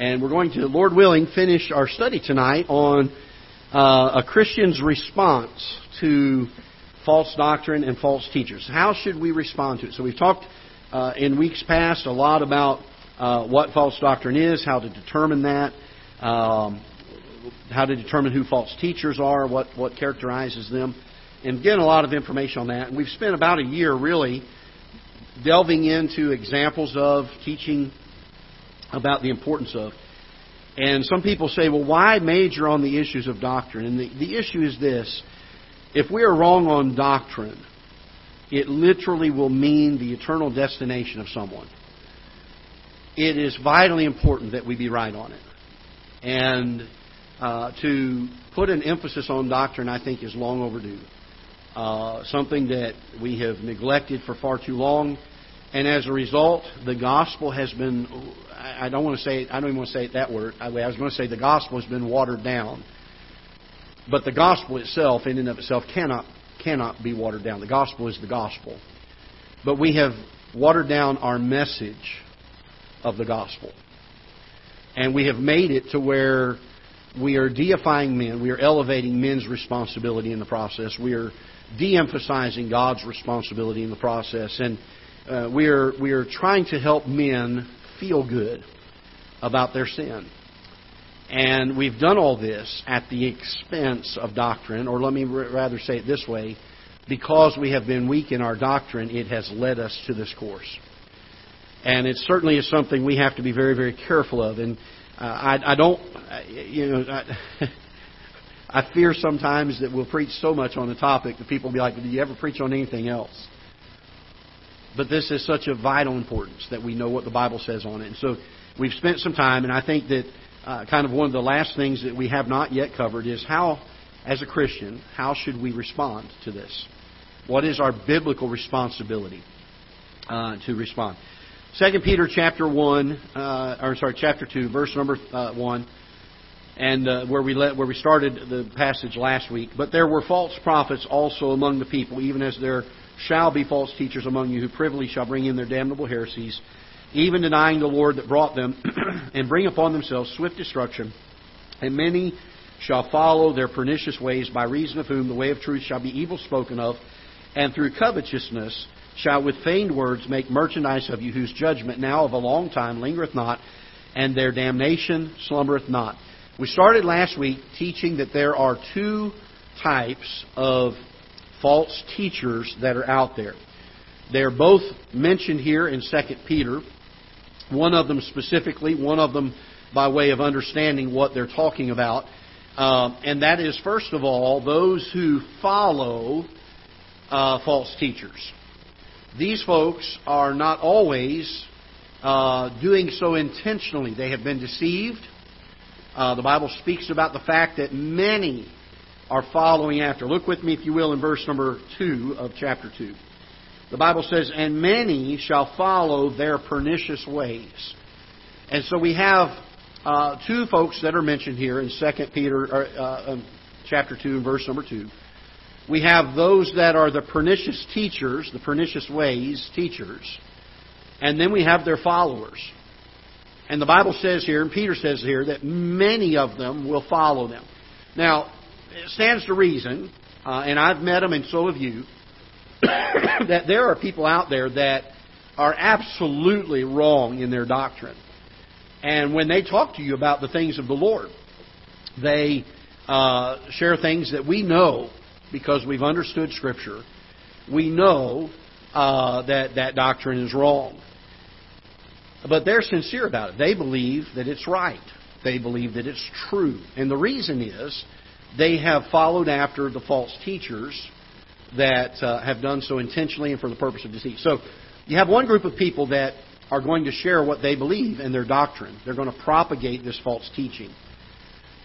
And we're going to, Lord willing, finish our study tonight on uh, a Christian's response to false doctrine and false teachers. How should we respond to it? So we've talked uh, in weeks past a lot about uh, what false doctrine is, how to determine that, um, how to determine who false teachers are, what, what characterizes them, and getting a lot of information on that. And we've spent about a year really delving into examples of teaching about the importance of. And some people say, well, why major on the issues of doctrine? And the, the issue is this if we are wrong on doctrine, it literally will mean the eternal destination of someone. It is vitally important that we be right on it. And uh, to put an emphasis on doctrine, I think, is long overdue. Uh, something that we have neglected for far too long. And as a result, the gospel has been, I don't want to say, I don't even want to say it that word. I was going to say the gospel has been watered down. But the gospel itself, in and of itself, cannot, cannot be watered down. The gospel is the gospel. But we have watered down our message of the gospel. And we have made it to where we are deifying men. We are elevating men's responsibility in the process. We are de emphasizing God's responsibility in the process. And uh, we, are, we are trying to help men feel good about their sin. And we've done all this at the expense of doctrine, or let me rather say it this way because we have been weak in our doctrine, it has led us to this course. And it certainly is something we have to be very, very careful of. And uh, I, I don't, you know, I, I fear sometimes that we'll preach so much on the topic that people will be like, "Do you ever preach on anything else?" But this is such a vital importance that we know what the Bible says on it. And so we've spent some time, and I think that uh, kind of one of the last things that we have not yet covered is how, as a Christian, how should we respond to this? What is our biblical responsibility uh, to respond? Second Peter chapter one, uh, or sorry, chapter two, verse number uh, one, and uh, where we let, where we started the passage last week. But there were false prophets also among the people, even as there shall be false teachers among you who privily shall bring in their damnable heresies, even denying the Lord that brought them, and bring upon themselves swift destruction. And many shall follow their pernicious ways, by reason of whom the way of truth shall be evil spoken of, and through covetousness shall with feigned words make merchandise of you, whose judgment now of a long time lingereth not, and their damnation slumbereth not. We started last week teaching that there are two types of false teachers that are out there. They're both mentioned here in 2 Peter. One of them specifically, one of them by way of understanding what they're talking about. Uh, and that is, first of all, those who follow uh, false teachers. These folks are not always uh, doing so intentionally. They have been deceived. Uh, the Bible speaks about the fact that many are following after. Look with me, if you will, in verse number 2 of chapter 2. The Bible says, And many shall follow their pernicious ways. And so we have uh, two folks that are mentioned here in 2 Peter or, uh, um, chapter 2 and verse number 2. We have those that are the pernicious teachers, the pernicious ways teachers, and then we have their followers. And the Bible says here, and Peter says here, that many of them will follow them. Now, it stands to reason, uh, and I've met them and so have you, that there are people out there that are absolutely wrong in their doctrine. And when they talk to you about the things of the Lord, they uh, share things that we know because we've understood Scripture. We know uh, that that doctrine is wrong. But they're sincere about it. They believe that it's right. They believe that it's true. And the reason is they have followed after the false teachers that uh, have done so intentionally and for the purpose of deceit. So you have one group of people that are going to share what they believe and their doctrine. They're going to propagate this false teaching.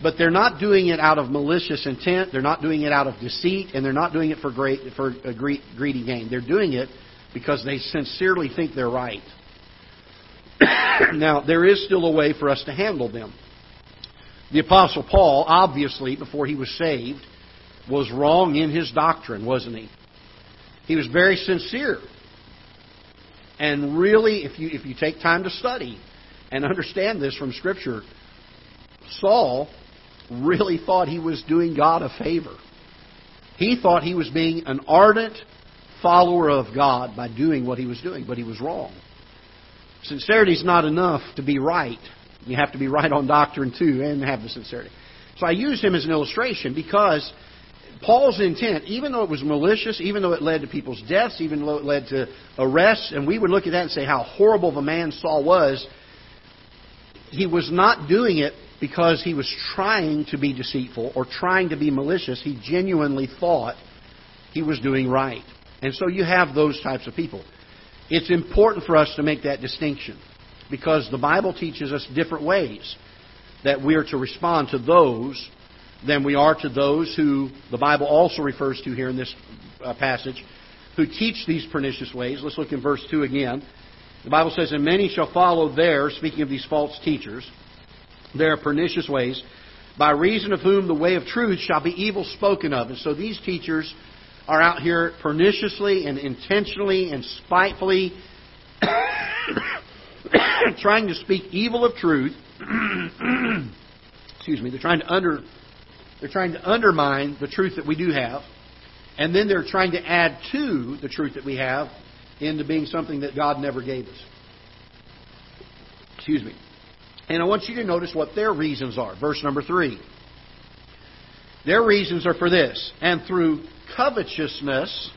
But they're not doing it out of malicious intent. They're not doing it out of deceit, and they're not doing it for great for a greedy gain. They're doing it because they sincerely think they're right. now, there is still a way for us to handle them. The Apostle Paul, obviously, before he was saved, was wrong in his doctrine, wasn't he? He was very sincere. And really, if you, if you take time to study and understand this from Scripture, Saul really thought he was doing God a favor. He thought he was being an ardent follower of God by doing what he was doing, but he was wrong. Sincerity is not enough to be right. You have to be right on doctrine too and have the sincerity. So I used him as an illustration because Paul's intent, even though it was malicious, even though it led to people's deaths, even though it led to arrests, and we would look at that and say how horrible a man Saul was, he was not doing it because he was trying to be deceitful or trying to be malicious. He genuinely thought he was doing right. And so you have those types of people. It's important for us to make that distinction because the Bible teaches us different ways that we are to respond to those than we are to those who the Bible also refers to here in this uh, passage who teach these pernicious ways. Let's look in verse 2 again. The Bible says, And many shall follow their, speaking of these false teachers, their pernicious ways, by reason of whom the way of truth shall be evil spoken of. And so these teachers are out here perniciously and intentionally and spitefully trying to speak evil of truth. Excuse me. They're trying to under they're trying to undermine the truth that we do have, and then they're trying to add to the truth that we have into being something that God never gave us. Excuse me. And I want you to notice what their reasons are. Verse number three. Their reasons are for this. And through covetousness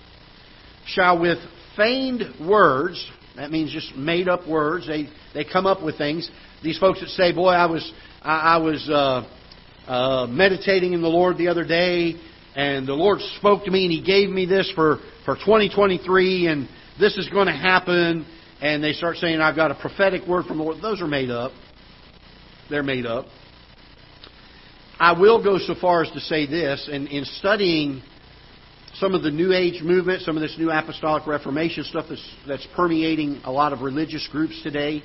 shall with feigned words, that means just made up words, they, they come up with things. These folks that say, boy, I was, I, I was uh, uh, meditating in the Lord the other day, and the Lord spoke to me, and He gave me this for, for 2023, and this is going to happen. And they start saying, I've got a prophetic word from the Lord. Those are made up. They're made up. I will go so far as to say this, and in studying some of the New Age movement, some of this New Apostolic Reformation stuff that's, that's permeating a lot of religious groups today,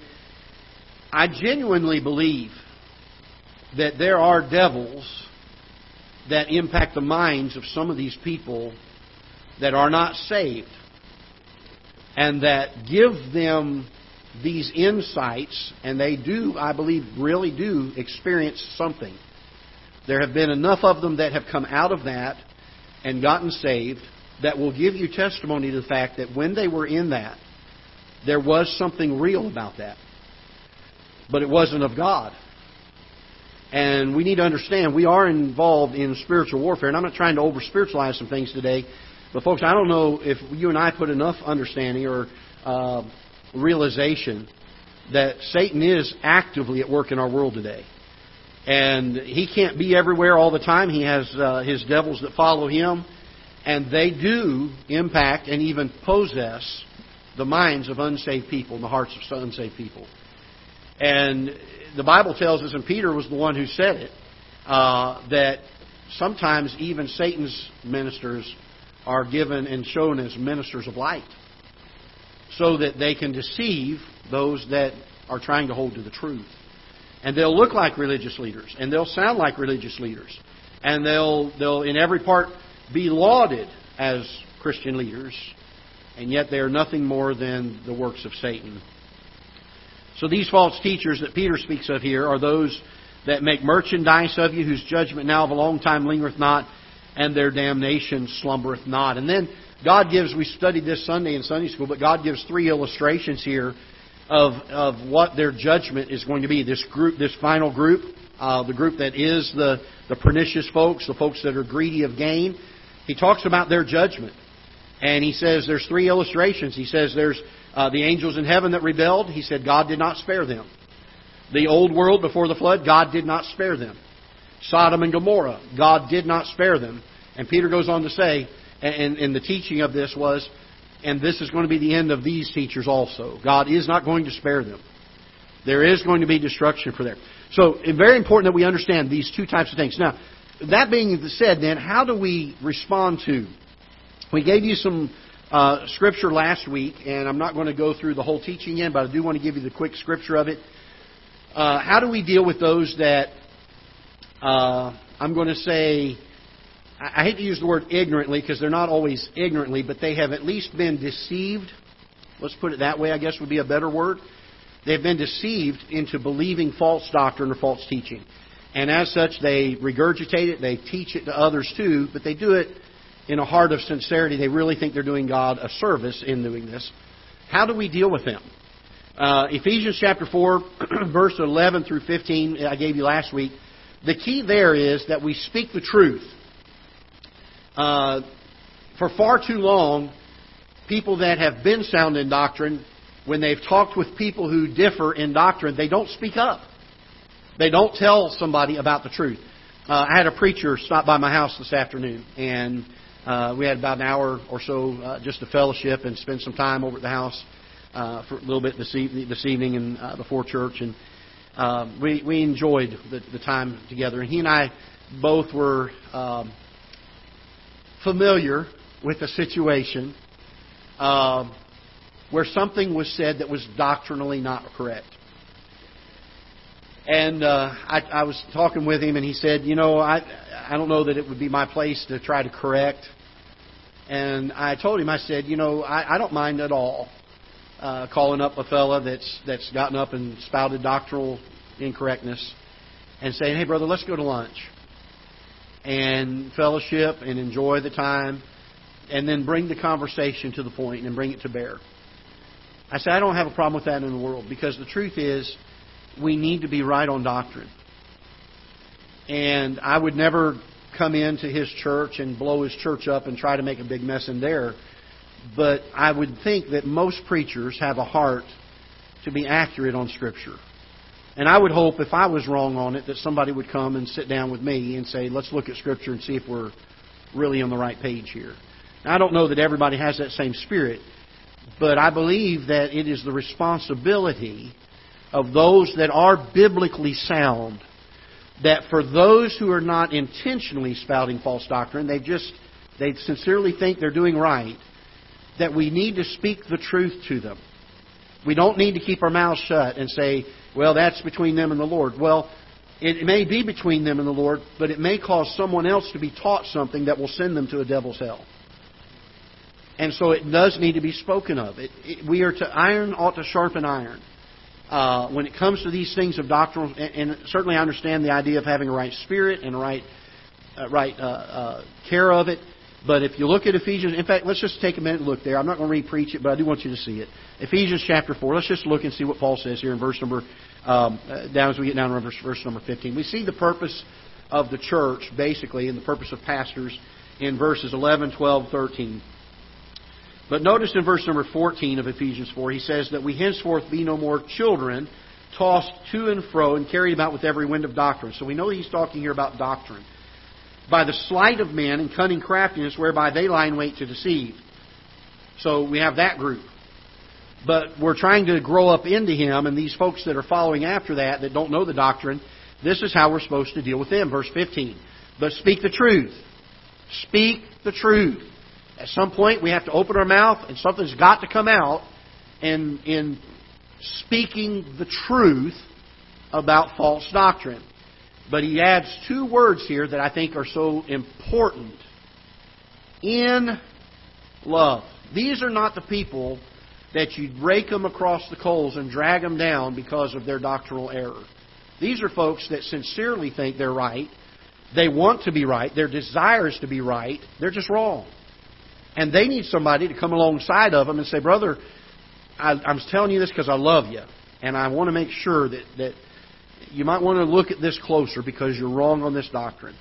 I genuinely believe that there are devils that impact the minds of some of these people that are not saved and that give them these insights, and they do, I believe, really do experience something. There have been enough of them that have come out of that and gotten saved that will give you testimony to the fact that when they were in that, there was something real about that. But it wasn't of God. And we need to understand we are involved in spiritual warfare. And I'm not trying to over spiritualize some things today. But, folks, I don't know if you and I put enough understanding or uh, realization that Satan is actively at work in our world today. And he can't be everywhere all the time. He has uh, his devils that follow him, and they do impact and even possess the minds of unsaved people and the hearts of unsaved people. And the Bible tells us, and Peter was the one who said it, uh, that sometimes even Satan's ministers are given and shown as ministers of light so that they can deceive those that are trying to hold to the truth. And they'll look like religious leaders, and they'll sound like religious leaders, and they'll, they'll in every part be lauded as Christian leaders, and yet they are nothing more than the works of Satan. So these false teachers that Peter speaks of here are those that make merchandise of you, whose judgment now of a long time lingereth not, and their damnation slumbereth not. And then God gives, we studied this Sunday in Sunday school, but God gives three illustrations here of, of what their judgment is going to be. This group, this final group, uh, the group that is the, the pernicious folks, the folks that are greedy of gain, he talks about their judgment. And he says there's three illustrations. He says there's uh, the angels in heaven that rebelled. He said God did not spare them. The old world before the flood, God did not spare them. Sodom and Gomorrah, God did not spare them. And Peter goes on to say, and, and the teaching of this was, and this is going to be the end of these teachers also. God is not going to spare them. There is going to be destruction for them. So it's very important that we understand these two types of things. Now, that being said, then, how do we respond to? We gave you some uh, scripture last week, and I'm not going to go through the whole teaching again, but I do want to give you the quick scripture of it. Uh, how do we deal with those that uh, I'm going to say I hate to use the word ignorantly because they're not always ignorantly, but they have at least been deceived. Let's put it that way, I guess would be a better word. They've been deceived into believing false doctrine or false teaching. And as such, they regurgitate it, they teach it to others too, but they do it in a heart of sincerity. They really think they're doing God a service in doing this. How do we deal with them? Uh, Ephesians chapter 4, verse 11 through 15, I gave you last week. The key there is that we speak the truth. Uh, for far too long, people that have been sound in doctrine, when they've talked with people who differ in doctrine, they don't speak up. They don't tell somebody about the truth. Uh, I had a preacher stop by my house this afternoon, and uh, we had about an hour or so uh, just to fellowship and spend some time over at the house uh, for a little bit this evening, this evening and uh, before church, and uh, we we enjoyed the, the time together. And he and I both were um, familiar with a situation uh, where something was said that was doctrinally not correct. And uh, I, I was talking with him, and he said, "You know, I I don't know that it would be my place to try to correct." And I told him, I said, "You know, I, I don't mind at all uh, calling up a fella that's that's gotten up and spouted doctrinal incorrectness, and saying, "Hey, brother, let's go to lunch." And fellowship and enjoy the time, and then bring the conversation to the point and bring it to bear. I said, I don't have a problem with that in the world because the truth is, we need to be right on doctrine. And I would never come into his church and blow his church up and try to make a big mess in there. But I would think that most preachers have a heart to be accurate on Scripture. And I would hope if I was wrong on it that somebody would come and sit down with me and say, let's look at Scripture and see if we're really on the right page here. Now, I don't know that everybody has that same spirit, but I believe that it is the responsibility of those that are biblically sound that for those who are not intentionally spouting false doctrine, they just they sincerely think they're doing right, that we need to speak the truth to them. We don't need to keep our mouths shut and say, well, that's between them and the Lord. Well, it may be between them and the Lord, but it may cause someone else to be taught something that will send them to a devil's hell. And so it does need to be spoken of. It, it, we are to iron ought to sharpen iron. Uh, when it comes to these things of doctrine, and, and, certainly I understand the idea of having a right spirit and a right, uh, right uh, uh care of it. But if you look at Ephesians, in fact, let's just take a minute and look there. I'm not going to re-preach it, but I do want you to see it. Ephesians chapter 4. Let's just look and see what Paul says here in verse number, um, uh, down as we get down to verse, verse number 15. We see the purpose of the church, basically, and the purpose of pastors in verses 11, 12, 13. But notice in verse number 14 of Ephesians 4, he says that we henceforth be no more children, tossed to and fro and carried about with every wind of doctrine. So we know he's talking here about doctrine by the sleight of men and cunning craftiness whereby they lie in wait to deceive. So we have that group. But we're trying to grow up into him, and these folks that are following after that, that don't know the doctrine, this is how we're supposed to deal with them. Verse 15. But speak the truth. Speak the truth. At some point, we have to open our mouth, and something's got to come out in, in speaking the truth about false doctrine. But he adds two words here that I think are so important. In love. These are not the people that you'd rake them across the coals and drag them down because of their doctrinal error. These are folks that sincerely think they're right. They want to be right. Their desires to be right. They're just wrong. And they need somebody to come alongside of them and say, Brother, I, I'm telling you this because I love you. And I want to make sure that, that you might want to look at this closer because you're wrong on this doctrine.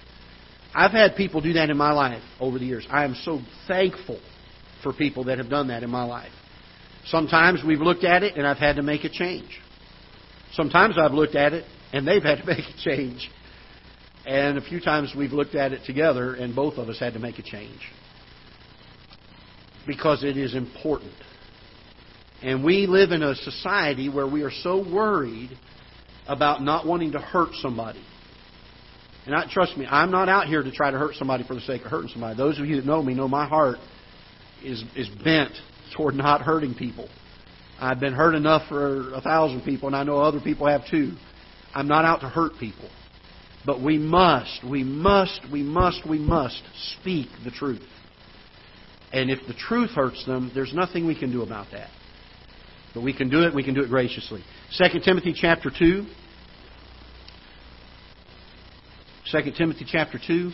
I've had people do that in my life over the years. I am so thankful for people that have done that in my life. Sometimes we've looked at it and I've had to make a change. Sometimes I've looked at it and they've had to make a change. And a few times we've looked at it together and both of us had to make a change. Because it is important. And we live in a society where we are so worried about not wanting to hurt somebody. And I, trust me, I'm not out here to try to hurt somebody for the sake of hurting somebody. Those of you that know me know my heart is is bent toward not hurting people. I've been hurt enough for a thousand people, and I know other people have too. I'm not out to hurt people. But we must, we must, we must, we must speak the truth. And if the truth hurts them, there's nothing we can do about that. But we can do it, we can do it graciously. 2 Timothy chapter 2. 2 Timothy chapter 2.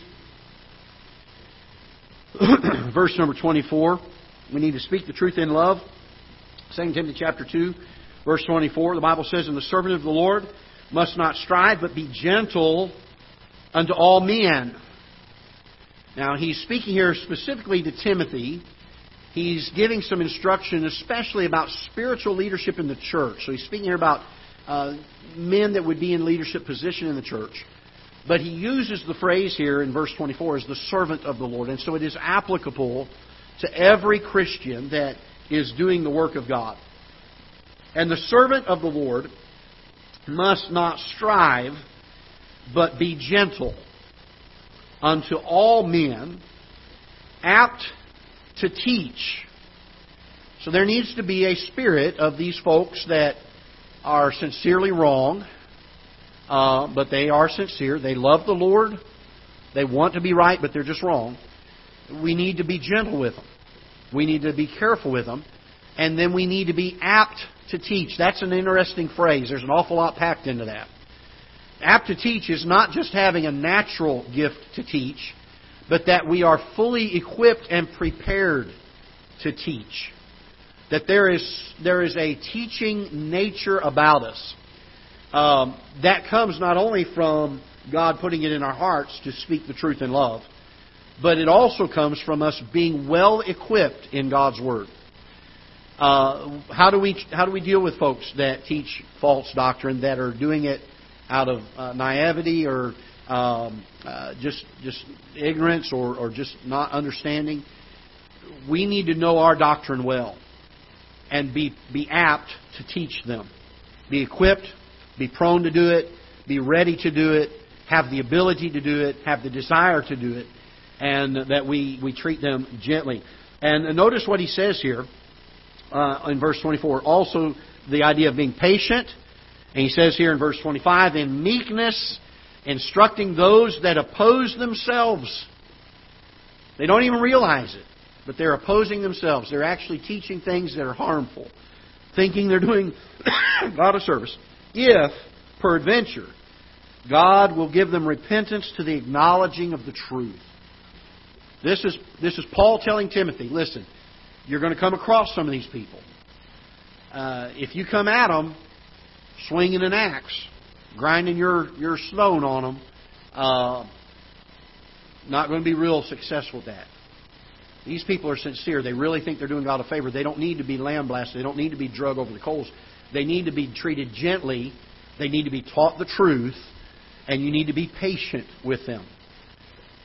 Verse number 24. We need to speak the truth in love. 2 Timothy chapter 2, verse 24. The Bible says, And the servant of the Lord must not strive, but be gentle unto all men. Now, he's speaking here specifically to Timothy. He's giving some instruction, especially about spiritual leadership in the church. So he's speaking here about uh, men that would be in leadership position in the church. But he uses the phrase here in verse 24 as the servant of the Lord. And so it is applicable to every Christian that is doing the work of God. And the servant of the Lord must not strive, but be gentle unto all men, apt to teach. So there needs to be a spirit of these folks that are sincerely wrong, uh, but they are sincere. They love the Lord. They want to be right, but they're just wrong. We need to be gentle with them. We need to be careful with them. And then we need to be apt to teach. That's an interesting phrase. There's an awful lot packed into that. Apt to teach is not just having a natural gift to teach, but that we are fully equipped and prepared to teach. That there is, there is a teaching nature about us. Um, that comes not only from God putting it in our hearts to speak the truth in love, but it also comes from us being well equipped in God's Word. Uh, how do we how do we deal with folks that teach false doctrine that are doing it out of uh, naivety or um, uh, just just ignorance or, or just not understanding? We need to know our doctrine well and be be apt to teach them. Be equipped, be prone to do it, be ready to do it, have the ability to do it, have the desire to do it, and that we, we treat them gently. And notice what he says here uh, in verse 24. Also, the idea of being patient. And he says here in verse 25, in meekness, instructing those that oppose themselves. They don't even realize it, but they're opposing themselves. They're actually teaching things that are harmful, thinking they're doing God a service. If, peradventure, God will give them repentance to the acknowledging of the truth. This is, this is Paul telling Timothy listen, you're going to come across some of these people. Uh, if you come at them swinging an axe, grinding your, your stone on them, uh, not going to be real successful at that. These people are sincere. They really think they're doing God a favor. They don't need to be lambasted. They don't need to be drug over the coals. They need to be treated gently. They need to be taught the truth. And you need to be patient with them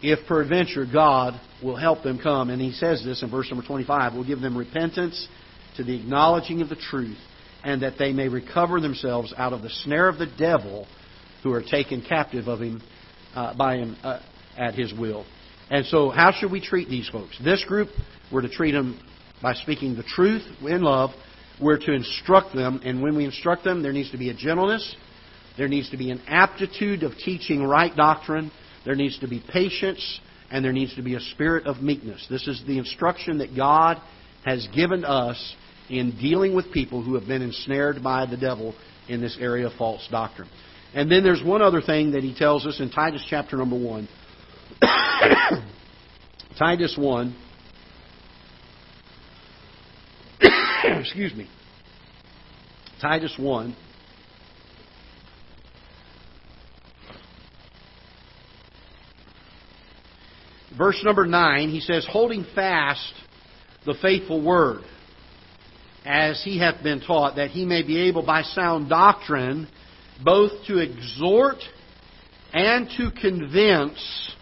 if peradventure God will help them come. And he says this in verse number 25 will give them repentance to the acknowledging of the truth, and that they may recover themselves out of the snare of the devil who are taken captive of him uh, by him uh, at his will. And so, how should we treat these folks? This group, we're to treat them by speaking the truth in love. We're to instruct them, and when we instruct them, there needs to be a gentleness. There needs to be an aptitude of teaching right doctrine there needs to be patience, and there needs to be a spirit of meekness. This is the instruction that God has given us in dealing with people who have been ensnared by the devil in this area of false doctrine. And then there's one other thing that he tells us in Titus chapter number 1. Titus 1. Excuse me. Titus 1. Verse number 9, he says, Holding fast the faithful word, as he hath been taught, that he may be able by sound doctrine both to exhort and to convince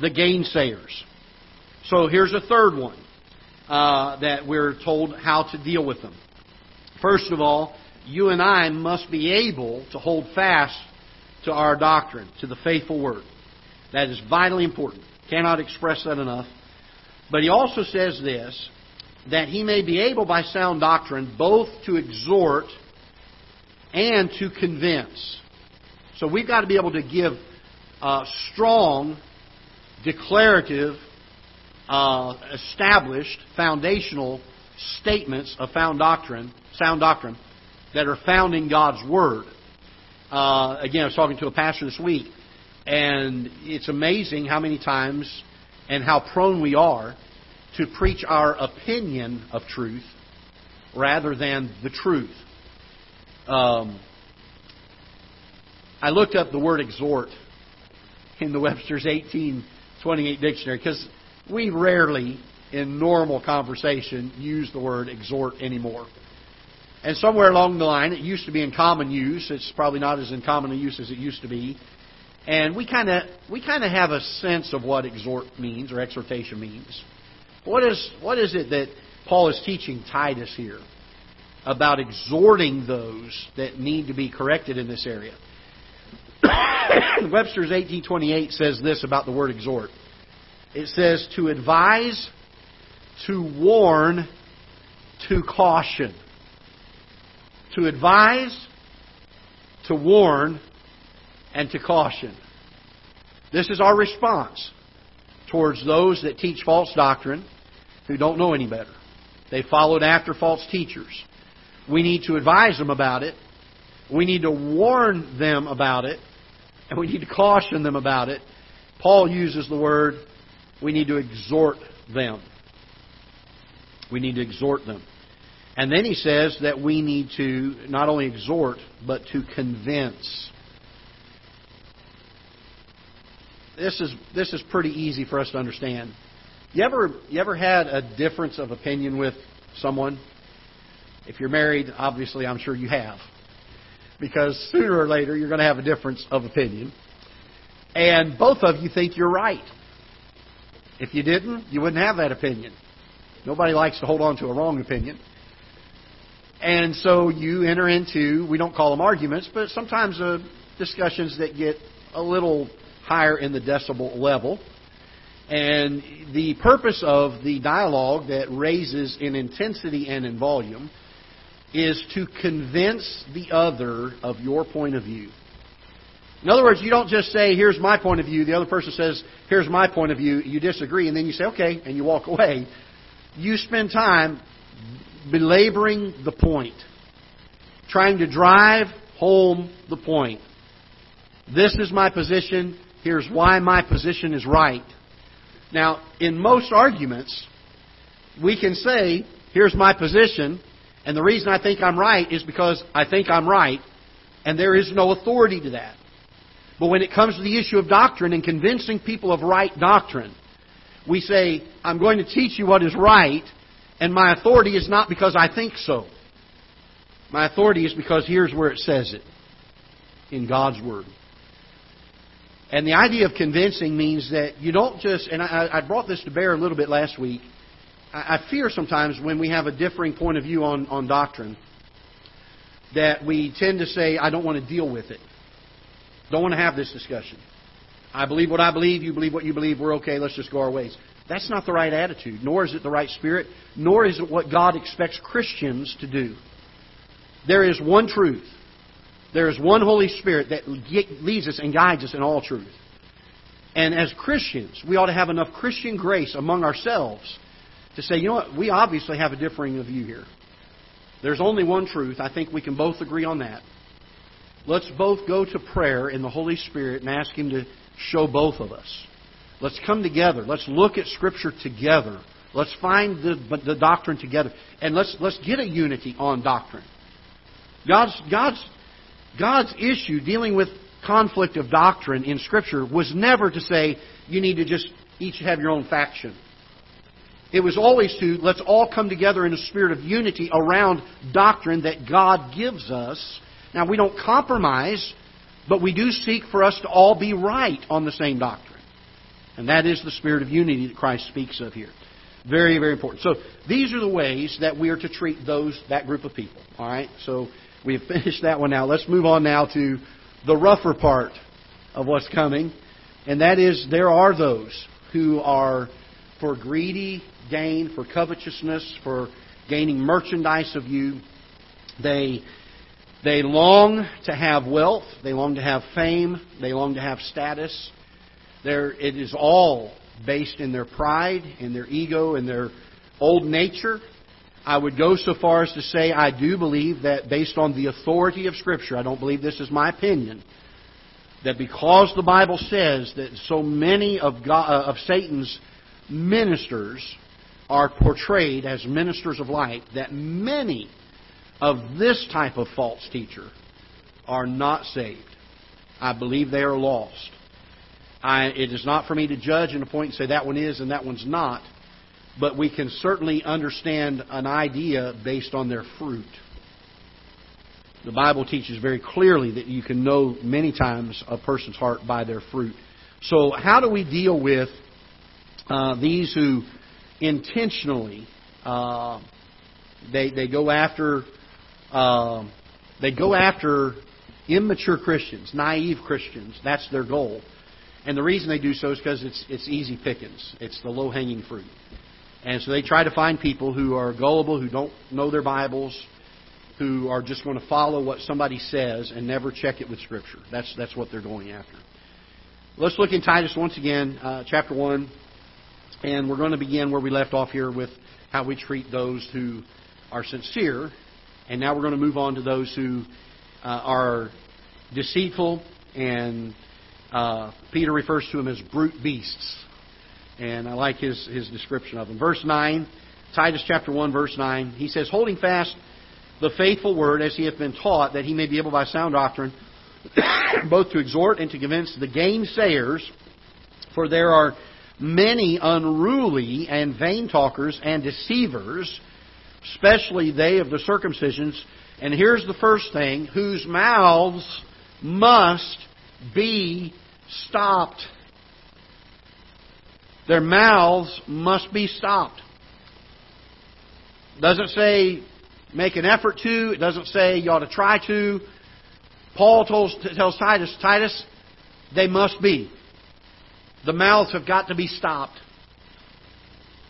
the gainsayers. So here's a third one uh, that we're told how to deal with them. First of all, you and I must be able to hold fast to our doctrine, to the faithful word. That is vitally important. Cannot express that enough. But he also says this that he may be able by sound doctrine both to exhort and to convince. So we've got to be able to give uh, strong, declarative, uh, established, foundational statements of found doctrine, sound doctrine, that are found in God's Word. Uh, again, I was talking to a pastor this week, and it's amazing how many times and how prone we are to preach our opinion of truth rather than the truth. Um, I looked up the word exhort in the Webster's 1828 dictionary because we rarely, in normal conversation, use the word exhort anymore. And somewhere along the line, it used to be in common use. It's probably not as in common use as it used to be. And we kind of we kind of have a sense of what exhort means or exhortation means. What is what is it that Paul is teaching Titus here about exhorting those that need to be corrected in this area? Webster's 1828 says this about the word exhort. It says to advise, to warn, to caution. To advise, to warn, and to caution. This is our response towards those that teach false doctrine who don't know any better. They followed after false teachers. We need to advise them about it. We need to warn them about it. And we need to caution them about it. Paul uses the word, we need to exhort them. We need to exhort them. And then he says that we need to not only exhort, but to convince. This is, this is pretty easy for us to understand. You ever, you ever had a difference of opinion with someone? If you're married, obviously I'm sure you have. Because sooner or later you're going to have a difference of opinion. And both of you think you're right. If you didn't, you wouldn't have that opinion. Nobody likes to hold on to a wrong opinion. And so you enter into, we don't call them arguments, but sometimes uh, discussions that get a little higher in the decibel level. And the purpose of the dialogue that raises in intensity and in volume is to convince the other of your point of view. In other words, you don't just say, here's my point of view, the other person says, here's my point of view, you disagree, and then you say, okay, and you walk away. You spend time belaboring the point, trying to drive home the point. This is my position, here's why my position is right. Now, in most arguments, we can say, here's my position, and the reason I think I'm right is because I think I'm right, and there is no authority to that. But when it comes to the issue of doctrine and convincing people of right doctrine, we say, I'm going to teach you what is right, and my authority is not because I think so. My authority is because here's where it says it in God's Word. And the idea of convincing means that you don't just, and I, I brought this to bear a little bit last week. I, I fear sometimes when we have a differing point of view on, on doctrine that we tend to say, I don't want to deal with it. Don't want to have this discussion. I believe what I believe, you believe what you believe, we're okay, let's just go our ways. That's not the right attitude, nor is it the right spirit, nor is it what God expects Christians to do. There is one truth. There is one Holy Spirit that leads us and guides us in all truth. And as Christians, we ought to have enough Christian grace among ourselves to say, you know what, we obviously have a differing view here. There's only one truth. I think we can both agree on that. Let's both go to prayer in the Holy Spirit and ask Him to show both of us. Let's come together. Let's look at Scripture together. Let's find the, the doctrine together. And let's, let's get a unity on doctrine. God's, God's, God's issue dealing with conflict of doctrine in Scripture was never to say, you need to just each have your own faction. It was always to, let's all come together in a spirit of unity around doctrine that God gives us now, we don't compromise, but we do seek for us to all be right on the same doctrine. And that is the spirit of unity that Christ speaks of here. Very, very important. So these are the ways that we are to treat those that group of people. All right. So we have finished that one now. Let's move on now to the rougher part of what's coming, and that is there are those who are for greedy gain, for covetousness, for gaining merchandise of you. They they long to have wealth. They long to have fame. They long to have status. There, it is all based in their pride, in their ego, in their old nature. I would go so far as to say I do believe that based on the authority of Scripture, I don't believe this is my opinion, that because the Bible says that so many of, God, uh, of Satan's ministers are portrayed as ministers of light, that many of this type of false teacher are not saved. I believe they are lost. I, it is not for me to judge and to point and say that one is and that one's not, but we can certainly understand an idea based on their fruit. The Bible teaches very clearly that you can know many times a person's heart by their fruit. So, how do we deal with uh, these who intentionally uh, they they go after uh, they go after immature Christians, naive Christians. That's their goal. And the reason they do so is because it's, it's easy pickings. It's the low hanging fruit. And so they try to find people who are gullible, who don't know their Bibles, who are just going to follow what somebody says and never check it with Scripture. That's, that's what they're going after. Let's look in Titus once again, uh, chapter 1. And we're going to begin where we left off here with how we treat those who are sincere. And now we're going to move on to those who uh, are deceitful, and uh, Peter refers to them as brute beasts. And I like his, his description of them. Verse 9, Titus chapter 1, verse 9, he says, Holding fast the faithful word as he hath been taught, that he may be able by sound doctrine both to exhort and to convince the gainsayers, for there are many unruly and vain talkers and deceivers, especially they of the circumcisions and here's the first thing whose mouths must be stopped. Their mouths must be stopped. Doesn't say make an effort to. It doesn't say you ought to try to. Paul tells, tells Titus, Titus, they must be. The mouths have got to be stopped.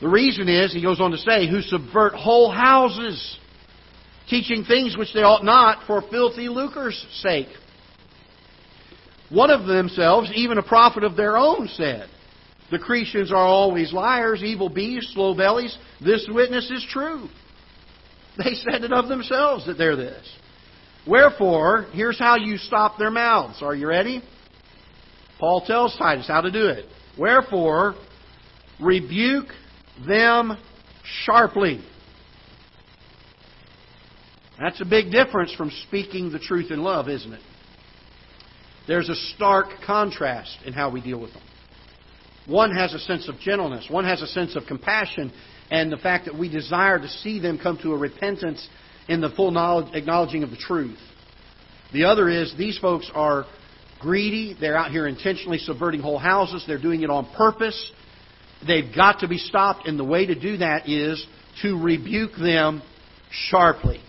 The reason is, he goes on to say, who subvert whole houses teaching things which they ought not for filthy lucre's sake. One of themselves, even a prophet of their own, said, The Cretians are always liars, evil beasts, slow bellies. This witness is true. They said it of themselves that they're this. Wherefore, here's how you stop their mouths. Are you ready? Paul tells Titus how to do it. Wherefore, rebuke them sharply. That's a big difference from speaking the truth in love, isn't it? There's a stark contrast in how we deal with them. One has a sense of gentleness, one has a sense of compassion, and the fact that we desire to see them come to a repentance in the full knowledge, acknowledging of the truth. The other is these folks are greedy. They're out here intentionally subverting whole houses. They're doing it on purpose. They've got to be stopped, and the way to do that is to rebuke them sharply.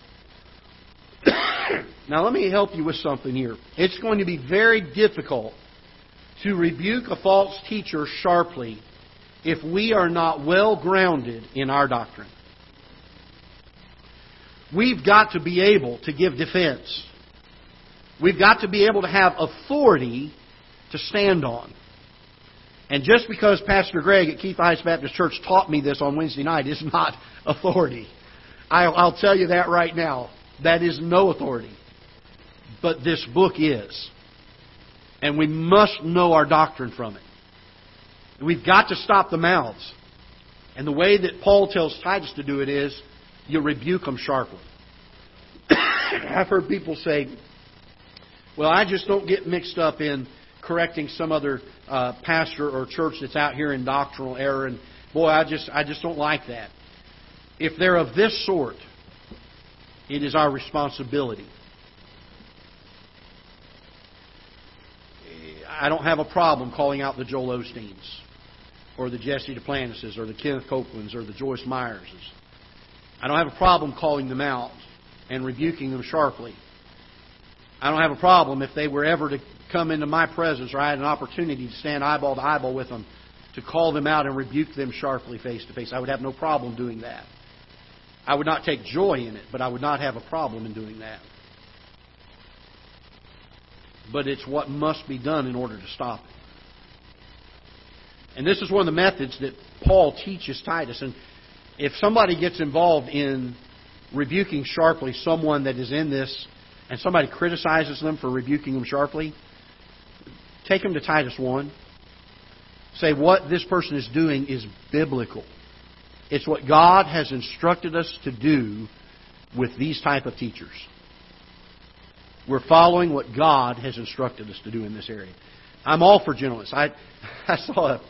now, let me help you with something here. It's going to be very difficult to rebuke a false teacher sharply if we are not well grounded in our doctrine. We've got to be able to give defense. We've got to be able to have authority to stand on. And just because Pastor Greg at Ketha Heights Baptist Church taught me this on Wednesday night is not authority. I'll, tell you that right now. That is no authority. But this book is. And we must know our doctrine from it. We've got to stop the mouths. And the way that Paul tells Titus to do it is you rebuke them sharply. I've heard people say, well, I just don't get mixed up in correcting some other uh, pastor or church that's out here in doctrinal error, and boy, I just I just don't like that. If they're of this sort, it is our responsibility. I don't have a problem calling out the Joel Osteens or the Jesse Duplantises or the Kenneth Copelands or the Joyce Meyerses. I don't have a problem calling them out and rebuking them sharply. I don't have a problem if they were ever to come into my presence or I had an opportunity to stand eyeball to eyeball with them to call them out and rebuke them sharply face to face. I would have no problem doing that. I would not take joy in it, but I would not have a problem in doing that. But it's what must be done in order to stop it. And this is one of the methods that Paul teaches Titus. And if somebody gets involved in rebuking sharply someone that is in this, and somebody criticizes them for rebuking them sharply, take them to Titus 1. Say what this person is doing is biblical. It's what God has instructed us to do with these type of teachers. We're following what God has instructed us to do in this area. I'm all for gentleness. I, I saw a,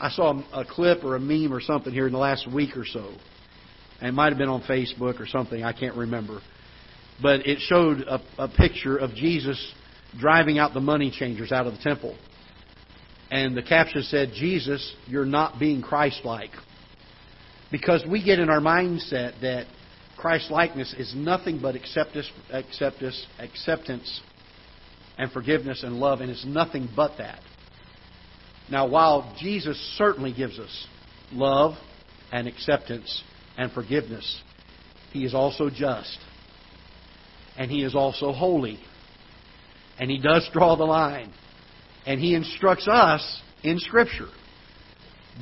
I saw a clip or a meme or something here in the last week or so. And it might have been on Facebook or something. I can't remember. But it showed a, a picture of Jesus driving out the money changers out of the temple. And the caption said, Jesus, you're not being Christ like. Because we get in our mindset that Christ likeness is nothing but acceptance, acceptance, acceptance and forgiveness and love, and it's nothing but that. Now, while Jesus certainly gives us love and acceptance and forgiveness, He is also just. And He is also holy. And He does draw the line. And He instructs us in Scripture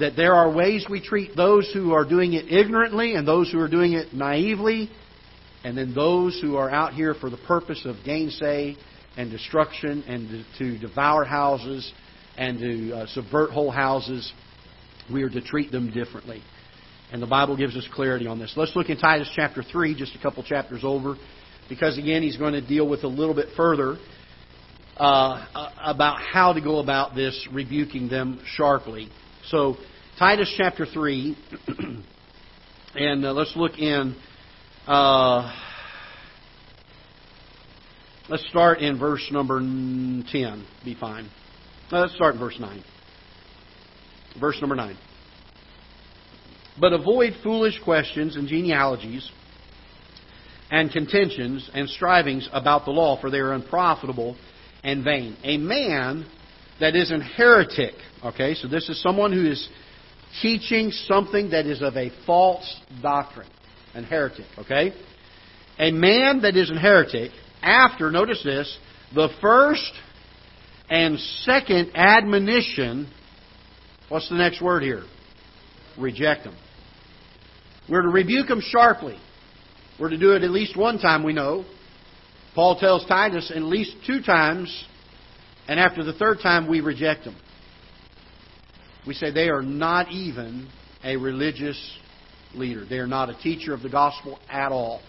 that there are ways we treat those who are doing it ignorantly and those who are doing it naively, and then those who are out here for the purpose of gainsay and destruction and to, devour houses and to uh, subvert whole houses. We are to treat them differently. And the Bible gives us clarity on this. Let's look in Titus chapter 3, just a couple chapters over, because again, he's going to deal with a little bit further uh, about how to go about this, rebuking them sharply. So, Titus chapter 3, and uh, let's look in. Uh, let's start in verse number 10. Be fine. Let's start in verse 9. Verse number 9. But avoid foolish questions and genealogies and contentions and strivings about the law, for they are unprofitable and vain. A man that is an heretic, okay, so this is someone who is teaching something that is of a false doctrine, an heretic, okay? A man that is an heretic, after, notice this, the first and second admonition, what's the next word here? Reject them. We're to rebuke them sharply. We're to do it at least one time, we know. Paul tells Titus at least two times, and after the third time, we reject them. We say they are not even a religious leader. They are not a teacher of the gospel at all.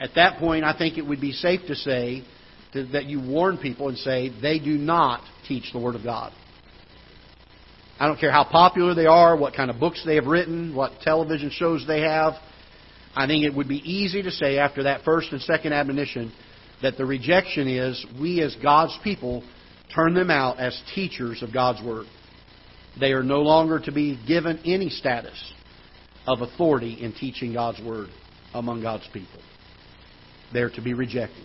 At that point, I think it would be safe to say that you warn people and say they do not teach the Word of God. I don't care how popular they are, what kind of books they have written, what television shows they have. I think it would be easy to say after that first and second admonition that the rejection is we as God's people turn them out as teachers of God's Word. They are no longer to be given any status of authority in teaching God's Word among God's people. They're to be rejected.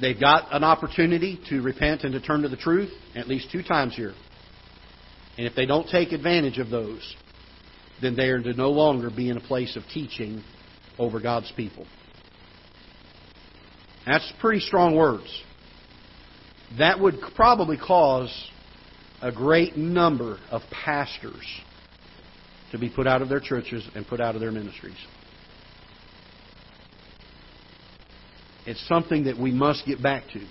They've got an opportunity to repent and to turn to the truth at least two times here. And if they don't take advantage of those, then they are to no longer be in a place of teaching over God's people. That's pretty strong words. That would probably cause a great number of pastors to be put out of their churches and put out of their ministries. It's something that we must get back to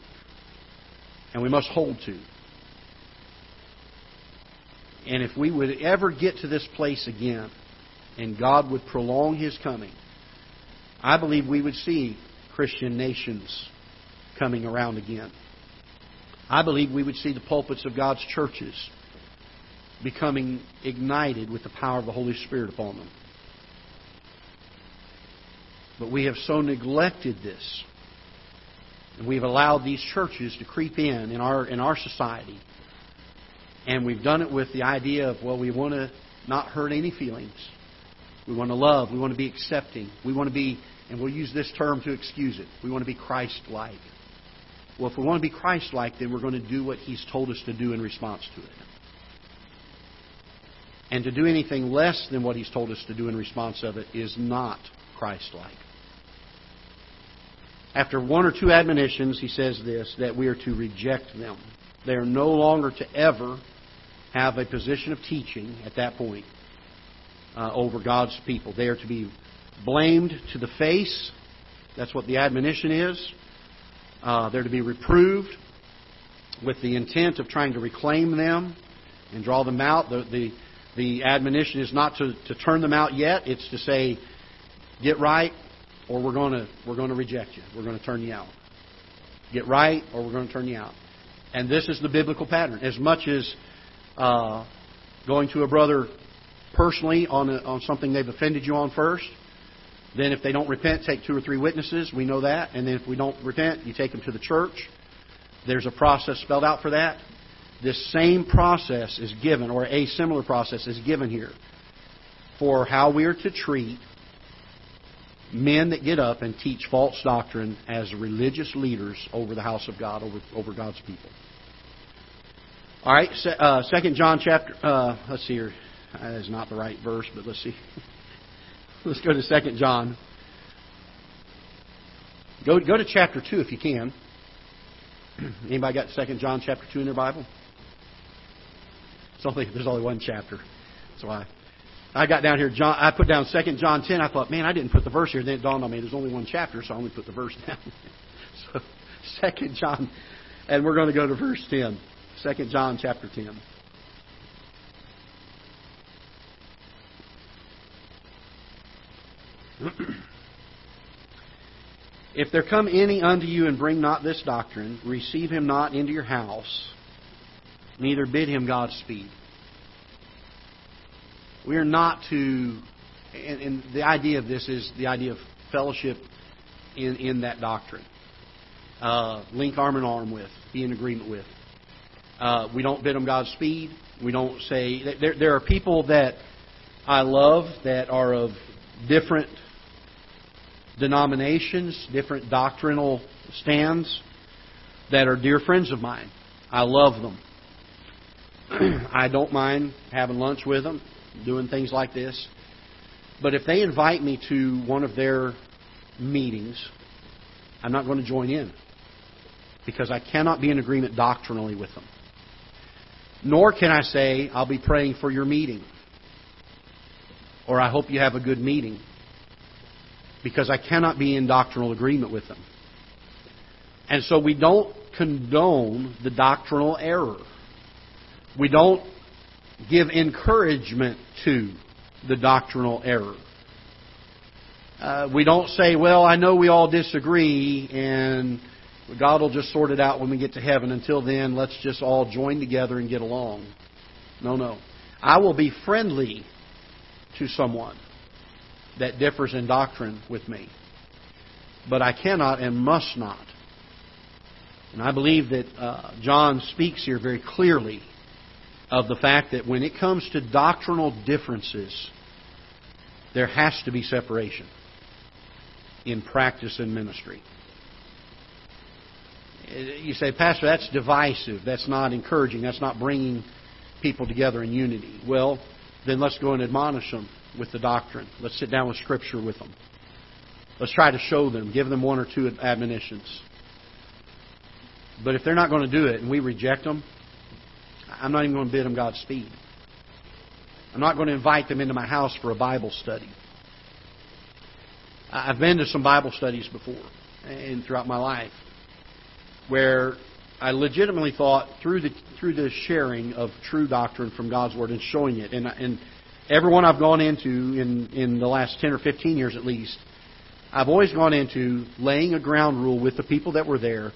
and we must hold to. And if we would ever get to this place again, and God would prolong His coming, I believe we would see Christian nations coming around again. I believe we would see the pulpits of God's churches becoming ignited with the power of the Holy Spirit upon them. But we have so neglected this. And we've allowed these churches to creep in in our, in our society and we've done it with the idea of, well, we want to not hurt any feelings. We want to love. We want to be accepting. We want to be, and we'll use this term to excuse it, we want to be Christ like. Well, if we want to be Christ like, then we're going to do what He's told us to do in response to it. And to do anything less than what He's told us to do in response of it is not Christ like. After one or two admonitions, he says this that we are to reject them. They are no longer to ever have a position of teaching at that point. uh, over God's people. They are to be blamed to the face. That's what the admonition is. Uh, they're to be reproved with the intent of trying to reclaim them and draw them out. The, the, the admonition is not to, to turn them out yet. It's to say, get right, or we're going to we're going to reject you. We're going to turn you out. Get right, or we're going to turn you out. And this is the biblical pattern. As much as uh, going to a brother personally on a, on something they've offended you on first, then if they don't repent, take two or three witnesses. We know that. And then if we don't repent, you take them to the church. There's a process spelled out for that. This same process is given, or a similar process is given here, for how we are to treat men that get up and teach false doctrine as religious leaders over the house of God, over, over God's people. All right, uh, Second John chapter. Uh, let's see here. That is not the right verse, but let's see. let's go to Second John. Go go to chapter two if you can. Anybody got Second John chapter two in their Bible? It's only there's only one chapter. That's why. I got down here, John, I put down 2 John 10. I thought, man, I didn't put the verse here. Then it dawned on me there's only one chapter, so I only put the verse down. so 2 John, and we're going to go to verse 10. 2 John chapter 10. if there come any unto you and bring not this doctrine, receive him not into your house, neither bid him Godspeed. We are not to, and, and, the idea of this is the idea of fellowship in, in that doctrine. Uh, link arm in arm with, be in agreement with. Uh, we don't bid them Godspeed. We don't say there, there are people that I love that are of different denominations, different doctrinal stands that are dear friends of mine. I love them. I don't mind having lunch with them doing things like this. But if they invite me to one of their meetings, I'm not going to join in because I cannot be in agreement doctrinally with them. Nor can I say, I'll be praying for your meeting. Or I hope you have a good meeting. Because I cannot be in doctrinal agreement with them. And so we don't condone the doctrinal error. We don't give encouragement to the doctrinal error. Uh, we don't say, well, I know we all disagree, and God will just sort it out when we get to heaven. Until then, let's just all join together and get along. No, no. I will be friendly to someone that differs in doctrine with me. But I cannot and must not. And I believe that uh, John speaks here very clearly of the fact that when it comes to doctrinal differences, there has to be separation in practice and ministry. You say, Pastor, that's divisive. That's not encouraging. That's not bringing people together in unity. Well, then let's go and admonish them with the doctrine. Let's sit down with Scripture with them. Let's try to show them, give them one or two admonitions. But if they're not going to do it and we reject them, I'm not even going to bid them Godspeed. I'm not going to invite them into my house for a Bible study. I've been to some Bible studies before and throughout my life where I legitimately thought through the through the sharing of true doctrine from God's Word and showing it, and and everyone I've gone into in in the last ten or fifteen years at least, I've always gone into laying a ground rule with the people that were there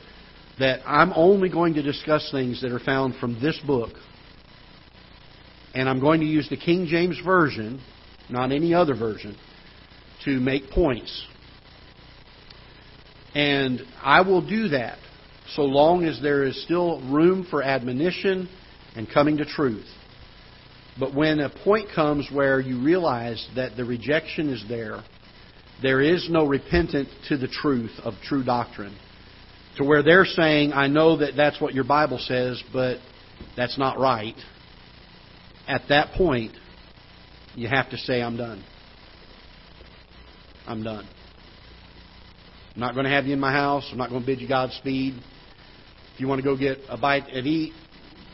that I'm only going to discuss things that are found from this book. And I'm going to use the King James Version, not any other version, to make points. And I will do that so long as there is still room for admonition and coming to truth. But when a point comes where you realize that the rejection is there, there is no repentant to the truth of true doctrine to where they're saying, I know that that's what your Bible says, but that's not right. At that point, you have to say, I'm done. I'm done. I'm not going to have you in my house. I'm not going to bid you Godspeed. If you want to go get a bite and eat,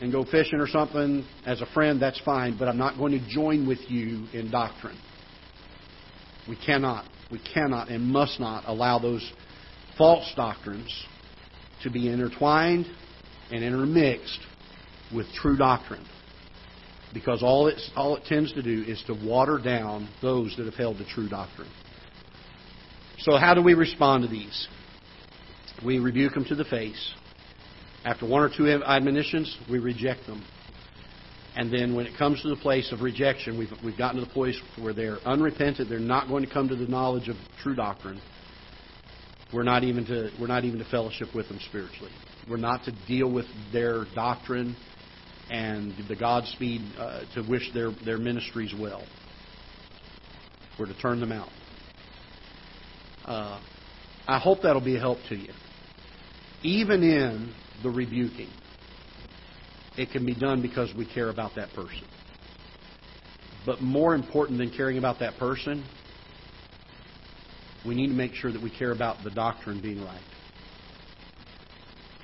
and go fishing or something as a friend, that's fine, but I'm not going to join with you in doctrine. We cannot, we cannot and must not allow those false doctrines to be intertwined and intermixed with true doctrine. Because all, it's, all it tends to do is to water down those that have held the true doctrine. So, how do we respond to these? We rebuke them to the face. After one or two admonitions, we reject them. And then when it comes to the place of rejection, we've, we've gotten to the place where they're unrepentant, they're not going to come to the knowledge of true doctrine. We're not even to, we're not even to fellowship with them spiritually. We're not to deal with their doctrine and the Godspeed uh, to wish their, their ministries well. We're to turn them out. Uh, I hope that'll be a help to you. Even in the rebuking, it can be done because we care about that person. But more important than caring about that person, we need to make sure that we care about the doctrine being right.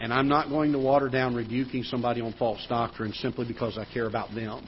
And I'm not going to water down rebuking somebody on false doctrine simply because I care about them.